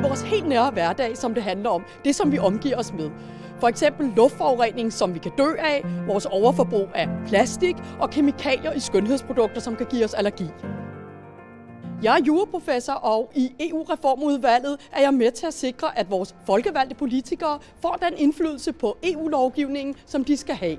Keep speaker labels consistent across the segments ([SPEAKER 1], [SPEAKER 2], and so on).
[SPEAKER 1] er vores helt nære hverdag, som det handler om. Det, som vi omgiver os med. For eksempel luftforurening, som vi kan dø af, vores overforbrug af plastik og kemikalier i skønhedsprodukter, som kan give os allergi. Jeg er juraprofessor, og i EU-reformudvalget er jeg med til at sikre, at vores folkevalgte politikere får den indflydelse på EU-lovgivningen, som de skal have.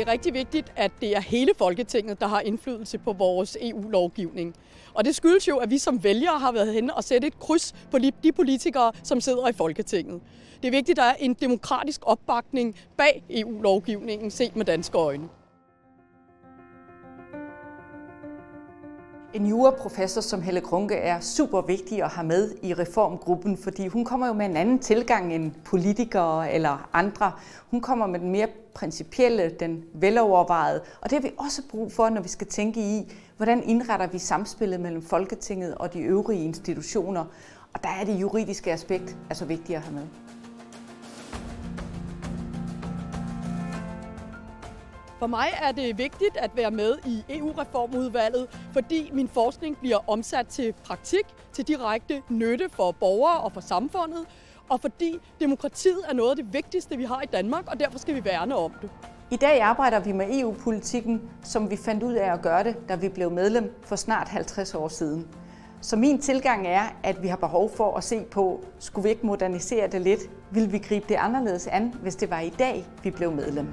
[SPEAKER 1] Det er rigtig vigtigt, at det er hele Folketinget, der har indflydelse på vores EU-lovgivning. Og det skyldes jo, at vi som vælgere har været henne og sætte et kryds på de politikere, som sidder i Folketinget. Det er vigtigt, at der er en demokratisk opbakning bag EU-lovgivningen set med danske øjne.
[SPEAKER 2] En juraprofessor som Helle Krunke er super vigtig at have med i reformgruppen, fordi hun kommer jo med en anden tilgang end politikere eller andre. Hun kommer med den mere principielle, den velovervejede, og det har vi også brug for, når vi skal tænke i, hvordan indretter vi samspillet mellem Folketinget og de øvrige institutioner. Og der er det juridiske aspekt altså vigtigt at have med.
[SPEAKER 1] For mig er det vigtigt at være med i EU-reformudvalget, fordi min forskning bliver omsat til praktik, til direkte nytte for borgere og for samfundet, og fordi demokratiet er noget af det vigtigste, vi har i Danmark, og derfor skal vi værne om det.
[SPEAKER 2] I dag arbejder vi med EU-politikken, som vi fandt ud af at gøre det, da vi blev medlem for snart 50 år siden. Så min tilgang er, at vi har behov for at se på, skulle vi ikke modernisere det lidt? Vil vi gribe det anderledes an, hvis det var i dag, vi blev medlem?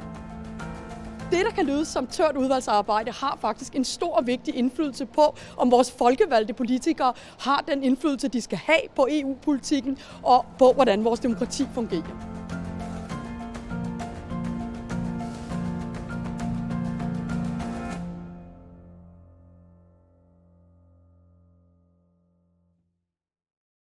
[SPEAKER 1] Det, der kan lyde som tørt udvalgsarbejde, har faktisk en stor og vigtig indflydelse på, om vores folkevalgte politikere har den indflydelse, de skal have på EU-politikken og på, hvordan vores demokrati fungerer.